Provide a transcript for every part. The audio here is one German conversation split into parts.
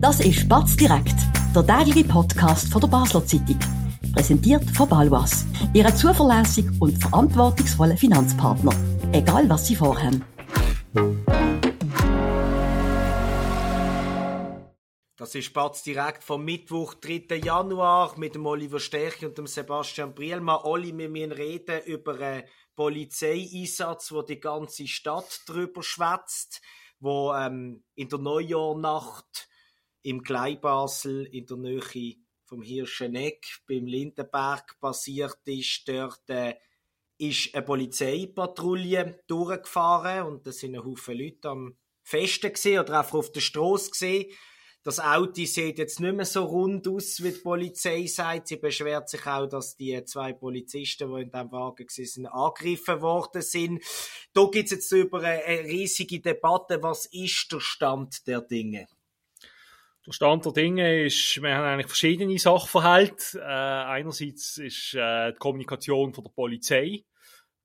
Das ist Batz direkt, der tägliche Podcast von der Basler Zeitung. Präsentiert von Balwas, Ihrem zuverlässigen und verantwortungsvollen Finanzpartner. Egal was Sie vorhaben. Das ist Batz direkt vom Mittwoch, 3. Januar mit dem Oliver Sterchi und dem Sebastian Brielmann. Oli, wir müssen reden über einen Polizeieinsatz, wo die ganze Stadt drüber schwätzt, wo ähm, in der Neujahrnacht im Gleibasel in der Nähe vom Hirscheneck beim Lindenberg passiert ist. Dort äh, ist eine Polizeipatrouille durchgefahren und da sind ein Haufen Leute am Festen gesehen oder einfach auf der Straße gesehen. Das Auto sieht jetzt nicht mehr so rund aus, wie die Polizei sagt. Sie beschwert sich auch, dass die zwei Polizisten, die in diesem Wagen waren, angegriffen worden sind. Da gibt es jetzt über eine riesige Debatte. Was ist der Stand der Dinge? Der Stand der Dinge ist, wir haben eigentlich verschiedene Sachverhalte. Äh, einerseits ist äh, die Kommunikation von der Polizei,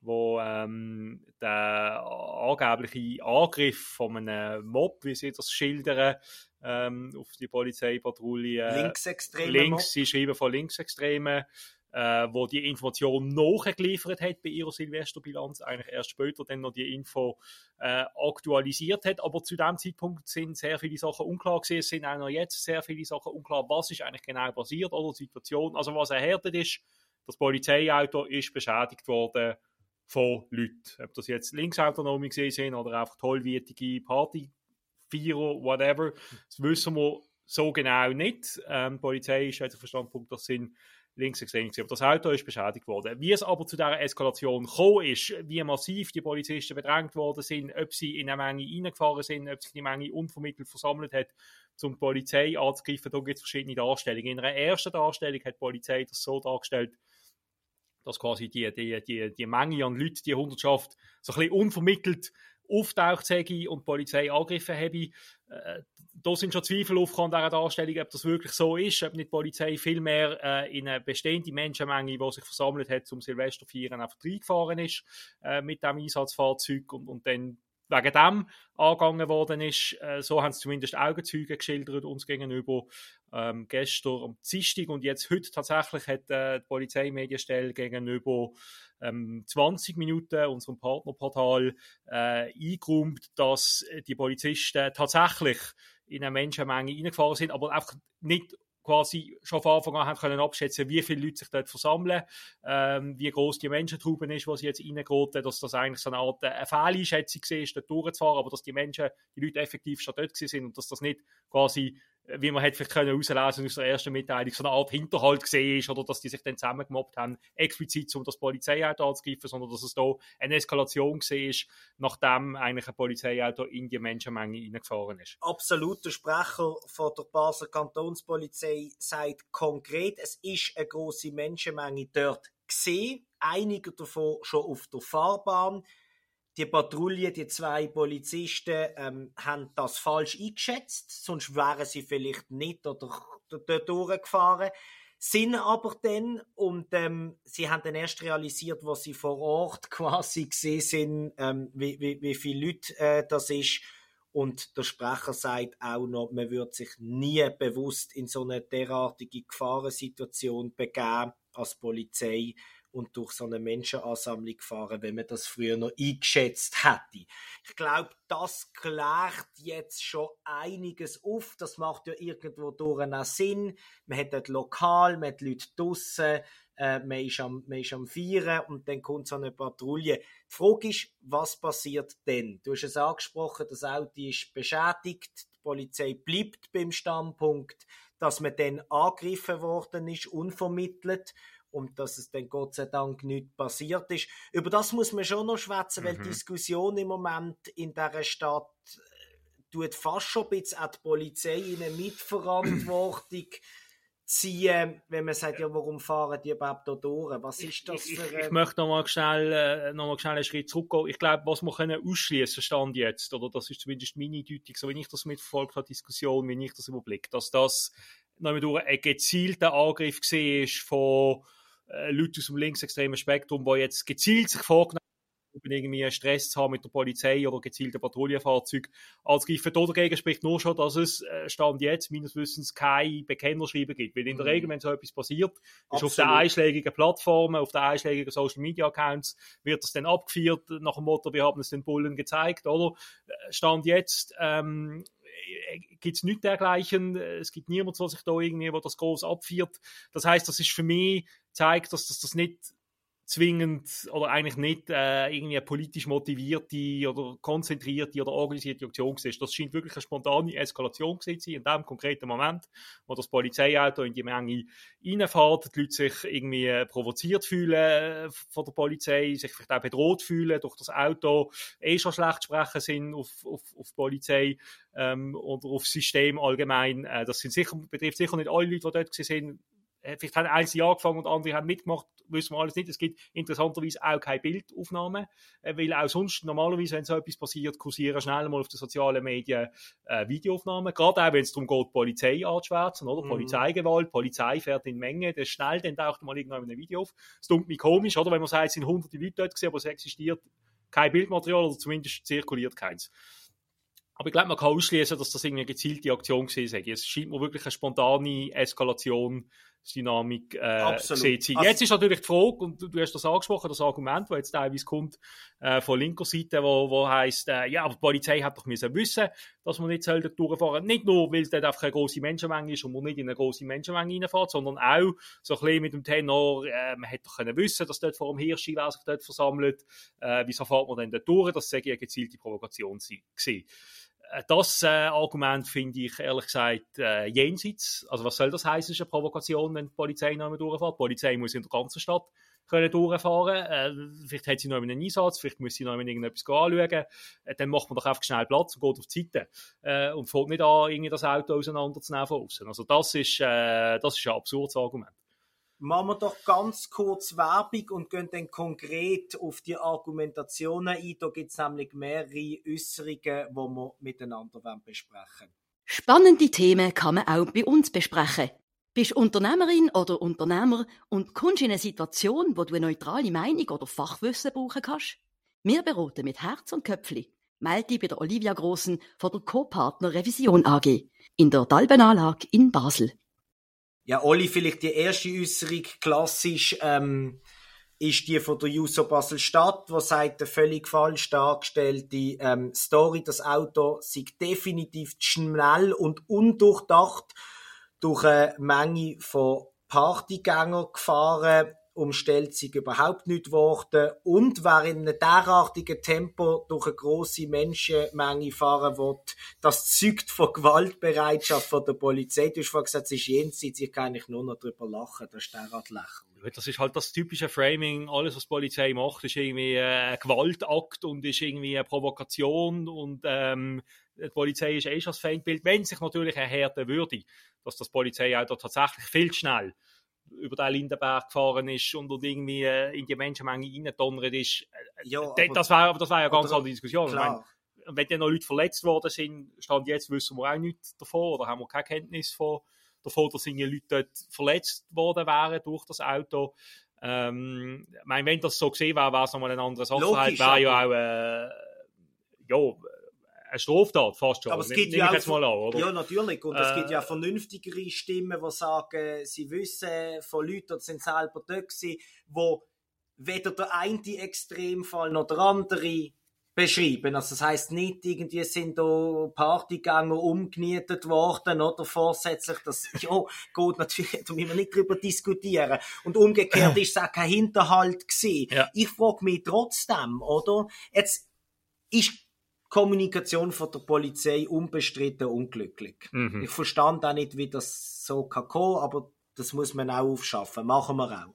wo ähm, der angebliche Angriff von einem Mob, wie sie das schildern, ähm, auf die Polizeipatrouille. Linksextreme. Links, sie schreiben von Linksextremen, äh, wo die Information nachgeliefert hat bei ihrer Silvesterbilanz, eigentlich erst später dann noch die Info äh, aktualisiert hat. Aber zu dem Zeitpunkt sind sehr viele Sachen unklar gewesen. Es sind auch noch jetzt sehr viele Sachen unklar, was ist eigentlich genau passiert oder die Situation. Also was erhärtet ist, das Polizeiauto ist beschädigt worden von Leuten. Ob das jetzt Linksautonome gesehen sind oder einfach tollwütige Party Vierer, whatever. Das wissen wir so genau nicht. Ähm, die Polizei ist der Verstandpunkt, das sind linksextrem Aber das Auto ist beschädigt worden. Wie es aber zu dieser Eskalation gekommen ist, wie massiv die Polizisten bedrängt worden sind, ob sie in eine Menge reingefahren sind, ob sich die Menge unvermittelt versammelt hat, um die Polizei anzugreifen, da gibt es verschiedene Darstellungen. In einer ersten Darstellung hat die Polizei das so dargestellt, dass quasi die, die, die, die Menge an Leuten, die Hundertschaft, so ein bisschen unvermittelt auftaucht sage und die Polizei angegriffen habe. Äh, da sind schon Zweifel aufgekommen an dieser Darstellung, ob das wirklich so ist, ob nicht die Polizei viel mehr äh, in eine bestehende Menschenmenge, die sich versammelt hat, zum Silvester feiern, einfach reingefahren ist äh, mit dem Einsatzfahrzeug und, und dann wegen dem angegangen worden ist. Äh, so haben es zumindest Augenzeuge geschildert uns gegenüber. Ähm, gestern am Dienstag und jetzt heute tatsächlich hat äh, die Polizeimedienstelle gegenüber ähm, 20 Minuten unserem Partnerportal äh, eingeräumt, dass die Polizisten tatsächlich in eine Menschenmenge reingefahren sind, aber einfach nicht quasi schon von Anfang an haben können abschätzen, wie viele Leute sich dort versammeln, ähm, wie groß die Menschentrube ist, wo sie jetzt reingeraten, dass das eigentlich so eine Art äh, eine Fehleinschätzung war, dort durchzufahren, aber dass die Menschen, die Leute effektiv schon dort sind und dass das nicht quasi wie man hätte vielleicht können auslesen aus der ersten Mitteilung, so eine Art Hinterhalt gesehen ist oder dass die sich dann zusammengemobbt haben, explizit um das Polizeiauto anzugreifen, sondern dass es da eine Eskalation gesehen ist, nachdem eigentlich ein Polizeiauto in die Menschenmenge reingefahren ist. Absolut, der Sprecher von der Basler Kantonspolizei sagt konkret, es ist eine große Menschenmenge dort gesehen, einige davon schon auf der Fahrbahn die Patrouille, die zwei Polizisten, ähm, haben das falsch eingeschätzt, sonst wären sie vielleicht nicht oder dort durchgefahren. Sind aber dann, und ähm, sie haben dann erst realisiert, was sie vor Ort quasi gesehen sind, ähm, wie, wie, wie viele Leute äh, das ist. Und der Sprecher sagt auch noch, man würde sich nie bewusst in so eine derartige Gefahrensituation begeben als Polizei und durch so eine Menschenansammlung fahren, wenn man das früher noch eingeschätzt hätte. Ich glaube, das klärt jetzt schon einiges auf. Das macht ja irgendwo durch auch Sinn. Man hat dort lokal, man hat Leute draussen, äh, man, ist am, man ist am Feiern und dann kommt so eine Patrouille. Die Frage ist, was passiert denn? Du hast es angesprochen, das Auto ist beschädigt, die Polizei bleibt beim Standpunkt, dass man dann angegriffen worden ist, unvermittelt und dass es dann Gott sei Dank nicht passiert ist. Über das muss man schon noch schwätzen, mhm. weil die Diskussion im Moment in dieser Stadt äh, tut fast schon ein bisschen auch die Polizei in eine Mitverantwortung ziehen, wenn man sagt, ja, warum fahren die überhaupt da durch? Was ist das für... Ich, ich, ich möchte noch mal schnell, äh, noch mal schnell einen Schritt zurückgehen. Ich glaube, was wir können ausschließen stand jetzt, oder das ist zumindest meine Deutung, so wie ich das mitverfolgt habe, Diskussion, wie ich das überblicke, dass das noch durch ein gezielter Angriff war von äh, Leute aus dem linksextremen Spektrum, die jetzt gezielt sich vorgenommen irgendwie Stress zu haben mit der Polizei oder gezielten Patrouillenfahrzeugen als greifen. Dagegen spricht nur schon, dass es äh, Stand jetzt meines Wissens kein Bekennerschreiben gibt. Weil in der mhm. Regel, wenn so etwas passiert, ist Absolut. auf den einschlägigen Plattformen, auf den einschlägigen Social Media Accounts, wird das dann abgeführt nach dem Motto, wir haben es den Bullen gezeigt, oder? Stand jetzt, ähm, gibt es nichts dergleichen. Es gibt niemanden, der sich da irgendwie, wo das groß abführt. Das heißt, das ist für mich zeigt, dass das, nicht zwingend oder eigentlich nicht äh, irgendwie eine politisch motivierte oder konzentrierte oder organisierte Aktion ist. Das scheint wirklich eine spontane Eskalation zu sein in dem konkreten Moment, wo das Polizeiauto in die Menge reinfährt, die Leute sich irgendwie provoziert fühlen äh, von der Polizei, sich vielleicht auch bedroht fühlen durch das Auto, eh schon schlecht sprechen sind auf, auf, auf Polizei ähm, oder auf System allgemein. Äh, das sind sicher, betrifft sicher nicht alle Leute, die dort äh, vielleicht haben einzelne angefangen und andere haben mitgemacht, wissen wir alles nicht. Es gibt interessanterweise auch keine Bildaufnahmen, äh, weil auch sonst normalerweise, wenn so etwas passiert, kursieren schnell mal auf den sozialen Medien äh, Videoaufnahmen. Gerade auch, wenn es darum geht, Polizei anzuschwärzen, oder? Mhm. Polizeigewalt, Polizei fährt in Menge, das schnell, dann taucht mal irgendwann ein Video auf. Das tut mich komisch, oder? Wenn man sagt, es sind hunderte Leute dort gesehen, aber es existiert kein Bildmaterial oder zumindest zirkuliert keins. Aber ich glaube, man kann ausschließen, dass das eine gezielte Aktion gewesen ist. Es scheint mir wirklich eine spontane Eskalation Dynamik äh, zu also, Jetzt ist natürlich die Frage, und du, du, hast das angesprochen, das Argument, das jetzt teilweise kommt äh, von linker Seite, wo, wo heisst, äh, ja, aber die Polizei hat doch müssen wissen, dass man nicht soll durchfahren Nicht nur, weil es dort einfach eine grosse Menschenmenge ist und man nicht in eine grosse Menschenmenge reinfährt, sondern auch so ein bisschen mit dem Tenor, äh, man hätte doch können wissen, dass dort vor dem Hirschi wer sich dort versammelt, äh, wieso fährt man denn dort durch? Das sei eine gezielte Provokation gewesen. Äh, das äh, Argument finde ich ehrlich gesagt äh, jenseits. Also was soll das heißen, ist eine Provokation, wenn die Polizei noch einmal durchfährt? Die Polizei muss in der ganzen Stadt können durchfahren. Äh, vielleicht hat sie noch einen Einsatz, vielleicht muss sie noch irgendetwas anschauen. Äh, dann macht man doch einfach schnell Platz und geht auf die Seite. Äh, und fängt nicht an, irgendwie das Auto auseinanderzunehmen von außen. Also das ist, äh, das ist ein absurdes Argument machen wir doch ganz kurz Werbung und gehen dann konkret auf die Argumentationen ein. Da gibt es nämlich mehrere Äußerungen, die wir miteinander besprechen Spannende Themen kann man auch bei uns besprechen. Bist Unternehmerin oder Unternehmer und kommst in eine Situation, wo du eine neutrale Meinung oder Fachwissen brauchen kannst? Wir beraten mit Herz und Köpfli. Melde dich bei der Olivia Grossen von der Co-Partner Revision AG in der Dalbenanlage in Basel. Ja, Olli, vielleicht die erste Äußerung klassisch ähm, ist die von der Juso Basel-Stadt, wo sagt, eine völlig falsch dargestellte ähm, Story, das Auto sei definitiv schnell und undurchdacht durch eine Menge von Partygängern gefahren umstellt sich überhaupt nicht worden und wer in einem derartigen Tempo durch eine grosse Menschenmenge fahren will, das zeugt von Gewaltbereitschaft von der Polizei. Du hast vorhin gesagt, es ist jenseits, ich kann eigentlich nur noch darüber lachen, das ist derart lächerlich. Das ist halt das typische Framing, alles was die Polizei macht, ist irgendwie ein Gewaltakt und ist irgendwie eine Provokation und ähm, die Polizei ist eh schon das Feindbild, wenn sich natürlich erhärten würde, dass das Polizeiauto tatsächlich viel schnell über den Lindenberg gefahren ist und, irgendwie äh, in die Menschenmenge reingedonnert ist. Äh, ja, aber, das wäre das wär ja ganz andere Diskussion. Meine, wenn dann noch Leute verletzt worden sind, stand jetzt wissen wir auch nichts davon oder haben wir keine Kenntnis von, davon, dass irgendwie Leute dort verletzt worden wären durch das Auto. Ähm, ich meine, wenn das so gesehen wäre, wäre es nochmal eine andere Sache. Wäre ja auch, äh, ja, eine Straftat fast schon. Aber es gibt ja, auch, an, ja natürlich und äh, es gibt ja vernünftigere Stimmen, die sagen, sie wissen von Leuten, die sind selber dort gewesen, wo weder der eine Extremfall noch der andere beschrieben. Also das heißt nicht, irgendwie sind da Partygänger umgenietet worden oder vorsätzlich. Das ja, geht natürlich, da müssen wir nicht drüber diskutieren. Und umgekehrt ist es auch kein Hinterhalt gewesen. Ja. Ich frage mich trotzdem, oder? Jetzt ist Kommunikation von der Polizei unbestritten unglücklich. Mhm. Ich verstand auch nicht, wie das so kann kommen, aber das muss man auch aufschaffen. Machen wir auch.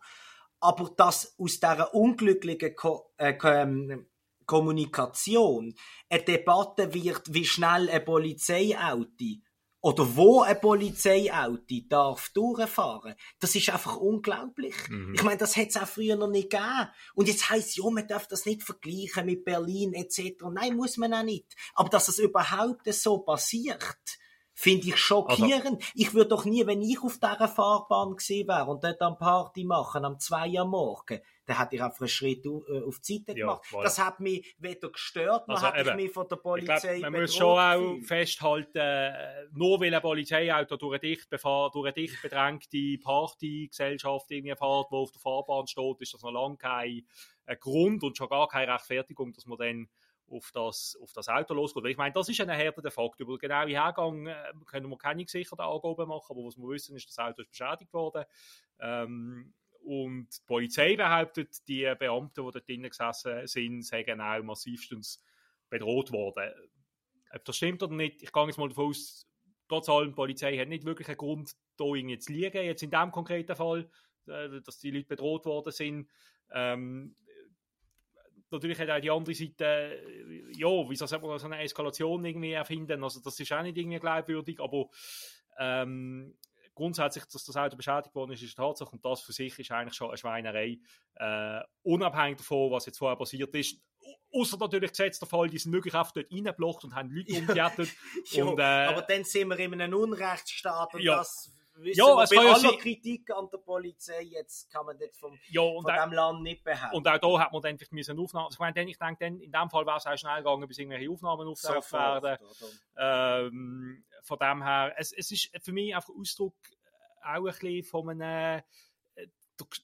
Aber dass aus dieser unglücklichen Ko äh, ähm, Kommunikation eine Debatte wird, wie schnell ein Polizeiauto oder wo ein Polizeiauto darf durchfahren. Das ist einfach unglaublich. Mhm. Ich meine, das hätte es auch früher noch nicht gegeben. Und jetzt heisst ja, man darf das nicht vergleichen mit Berlin etc. Nein, muss man auch nicht. Aber dass es überhaupt so passiert, Finde ich schockierend. Also, ich würde doch nie, wenn ich auf dieser Fahrbahn gesehen wäre und dort am Party machen, am 2 Uhr morgen, dann hätte ich einfach einen Schritt äh, auf die Seite gemacht. Ja. Das hat mich weder gestört, noch also, hat eben, mich von der Polizei glaub, Man muss schon auch festhalten, äh, nur weil ein Polizeiauto durch eine dicht, befahr, durch eine dicht bedrängte Partygesellschaft irgendwie fährt, die auf der Fahrbahn steht, ist das noch lange kein Grund und schon gar keine Rechtfertigung, dass man dann auf das, auf das Auto losgeht. ich meine, das ist ein erhärteter Fakt. Über den genauen Hergang äh, können wir keine gesicherte Angaben machen, aber was wir wissen, ist, das Auto ist beschädigt worden. Ähm, und die Polizei behauptet, die Beamten, die dort drinnen gesessen sind, seien auch massivstens bedroht worden. Ob das stimmt oder nicht, ich gehe jetzt mal davon aus, trotz allem, die Polizei hat nicht wirklich einen Grund, da irgendwie zu liegen, jetzt in diesem konkreten Fall, äh, dass die Leute bedroht worden sind. Ähm, natürlich hat auch die andere Seite, ja, wie soll man so eine Eskalation irgendwie erfinden, also das ist auch nicht irgendwie glaubwürdig, aber ähm, grundsätzlich, dass das Auto beschädigt worden ist, ist eine Tatsache und das für sich ist eigentlich schon eine Schweinerei, äh, unabhängig davon, was jetzt vorher passiert ist. Außer natürlich gesetzt der Fall, die sind wirklich einfach dort reingeblockt und haben Leute umgejettet. und, äh, aber dann sind wir in einem Unrechtsstaat und ja. das wissen ja, es bei aller Kritik an der Polizei, jetzt kann man das vom, ja, von diesem Land nicht behaupten. Und auch da hat man dann vielleicht müssen Aufnahmen, also ich meine, ich denke, dann, in dem Fall wäre es auch schnell gegangen, bis irgendwelche Aufnahmen auftaucht werden. Ähm, von dem her, es, es ist für mich einfach Ausdruck auch ein bisschen von einem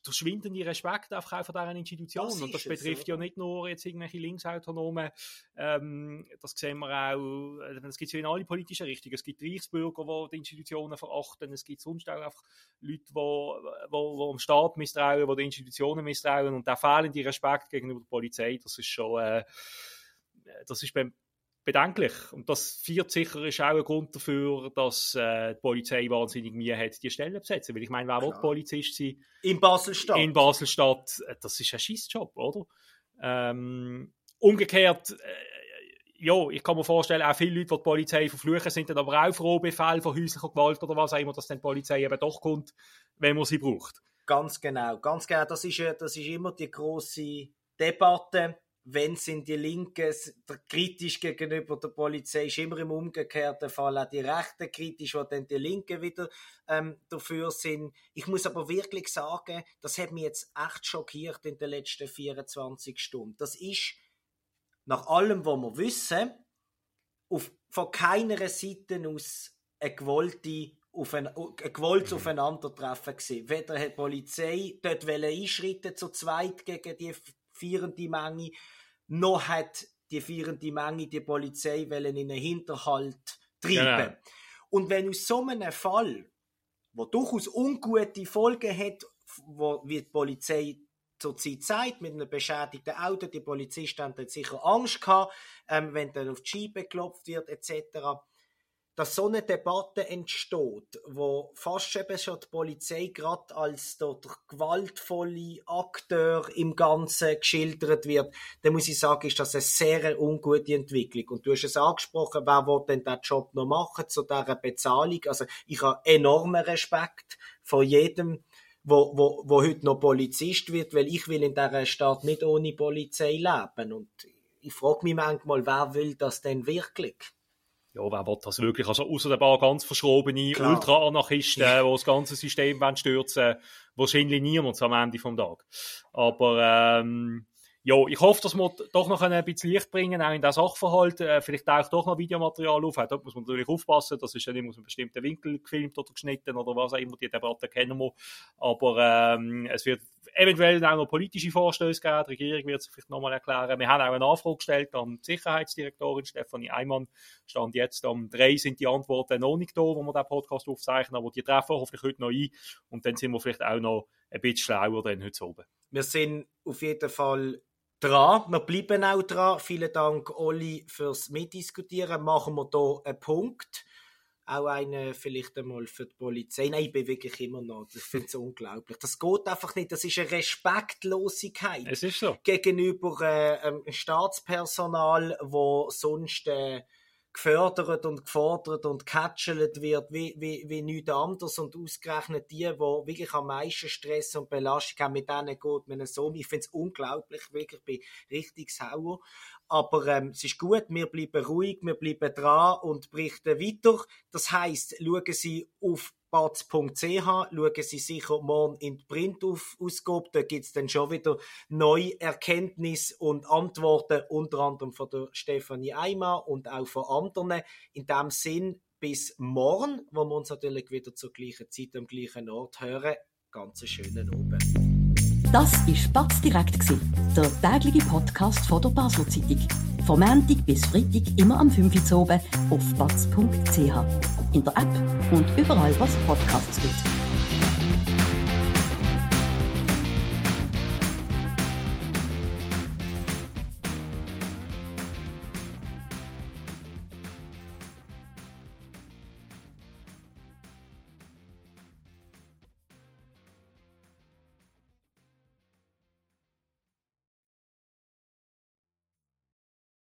der, schwindende Respekt einfach auch von dieser Institution. Das und das betrifft es, ja. nicht nur jetzt irgendwelche Linksautonomen, ähm, das sehen wir auch, es gibt ja in alle politischen Richtungen. Es gibt Reichsbürger, die die Institutionen verachten, es gibt sonst auch einfach Leute, die, die, die dem Staat misstrauen, die den Institutionen misstrauen. Und der fehlende Respekt gegenüber der Polizei, das ist schon, äh, das ist beim bedenklich. Und das viert sicher ist auch ein Grund dafür, dass äh, die Polizei wahnsinnig Mühe hat, die Stellen zu besetzen. Weil ich meine, wer will Polizist sein? In Basel-Stadt. In Basel-Stadt, äh, das ist ein Schissjob, oder? Ähm, umgekehrt, äh, ja, ich kann mir vorstellen, auch viele Leute, die die Polizei verfluchen, sind dann aber auch froh, Befehl von häuslicher Gewalt oder was auch immer, dass dann die Polizei eben doch kommt, wenn man sie braucht. Ganz genau, ganz genau. Das ist, das ist immer die große Debatte wenn sind die Linken kritisch gegenüber der Polizei, ist immer im umgekehrten Fall auch die Rechten kritisch, wo dann die Linken wieder ähm, dafür sind. Ich muss aber wirklich sagen, das hat mich jetzt echt schockiert in den letzten 24 Stunden. Das ist nach allem, was wir wissen, auf, von keiner Seite aus eine gewollte auf ein, ein gewolltes. Aufeinandertreffen gewesen. Weder hat die Polizei dort einschreiten zu zweit gegen die vierende Menge, noch hat die vierende Menge die Polizei in einen Hinterhalt treiben. Genau. Und wenn aus so einem Fall, wo durchaus ungute Folgen hat, wo, wie die Polizei zurzeit sagt, mit einem beschädigten Auto, die Polizisten haben sicher Angst gehabt, ähm, wenn dann auf die Scheibe geklopft wird, etc dass so eine Debatte entsteht, wo fast eben schon die Polizei gerade als der, der gewaltvolle Akteur im Ganzen geschildert wird, dann muss ich sagen, ist das eine sehr ungute Entwicklung. Und du hast es angesprochen, wer will denn diesen Job noch machen zu dieser Bezahlung? Also ich habe enormen Respekt vor jedem, wo, wo, wo heute noch Polizist wird, weil ich will in dieser Stadt nicht ohne Polizei leben. Und ich frage mich manchmal, wer will das denn wirklich? Ja, wer will das wirklich? Also, außer ein paar ganz verschrobene Ultra-Anarchisten, die das ganze System stürzen wahrscheinlich niemand am Ende vom Tag. Aber, ähm, ja, ich hoffe, dass wir doch noch ein bisschen Licht bringen, auch in den Sachverhalt. Äh, vielleicht auch doch noch Videomaterial auf. Da muss man natürlich aufpassen. Das ist ja nicht aus einem bestimmten Winkel gefilmt oder geschnitten oder was auch immer. Die Debatte kennen wir. Aber ähm, es wird eventuell auch noch politische Vorstöße geben. Die Regierung wird sich vielleicht nochmal erklären. Wir haben auch eine Nachfrage gestellt an die Sicherheitsdirektorin Stefanie Eimann. Stand jetzt am drei sind die Antworten noch nicht da, wo wir den Podcast aufzeichnen. Aber die treffen hoffentlich heute noch ein. Und dann sind wir vielleicht auch noch ein bisschen schlauer dann heute oben. Wir sind auf jeden Fall dran. Wir bleiben auch dran. Vielen Dank, Olli, fürs Mitdiskutieren. Machen wir hier einen Punkt. Auch einen vielleicht einmal für die Polizei. Nein, ich bin wirklich immer noch. Das finde ich unglaublich. Das geht einfach nicht. Das ist eine Respektlosigkeit. Es ist so. Gegenüber äh, Staatspersonal, wo sonst äh, gefördert und gefordert und gecatchelt wird, wie, wie, wie nichts anderes und ausgerechnet die, die wirklich am meisten Stress und Belastung haben, mit denen geht man so. Ich finde es unglaublich, wirklich, ich bin richtig sauer. Aber ähm, es ist gut, wir bleiben ruhig, wir bleiben dran und berichten weiter. Das heißt, schauen Sie auf batz.ch, schauen Sie sicher morgen in die Printausgabe, da gibt es dann schon wieder neue Erkenntnisse und Antworten, unter anderem von der Stefanie Eimer und auch von anderen. In dem Sinn, bis morgen, wo wir uns natürlich wieder zur gleichen Zeit am gleichen Ort hören. Ganz schönen Abend. Das war Batz direkt, der tägliche Podcast von der Basler Zeitung. Vom Montag bis Freitag immer am 5 Uhr auf batz.ch. In der App und überall, was Podcasts gibt.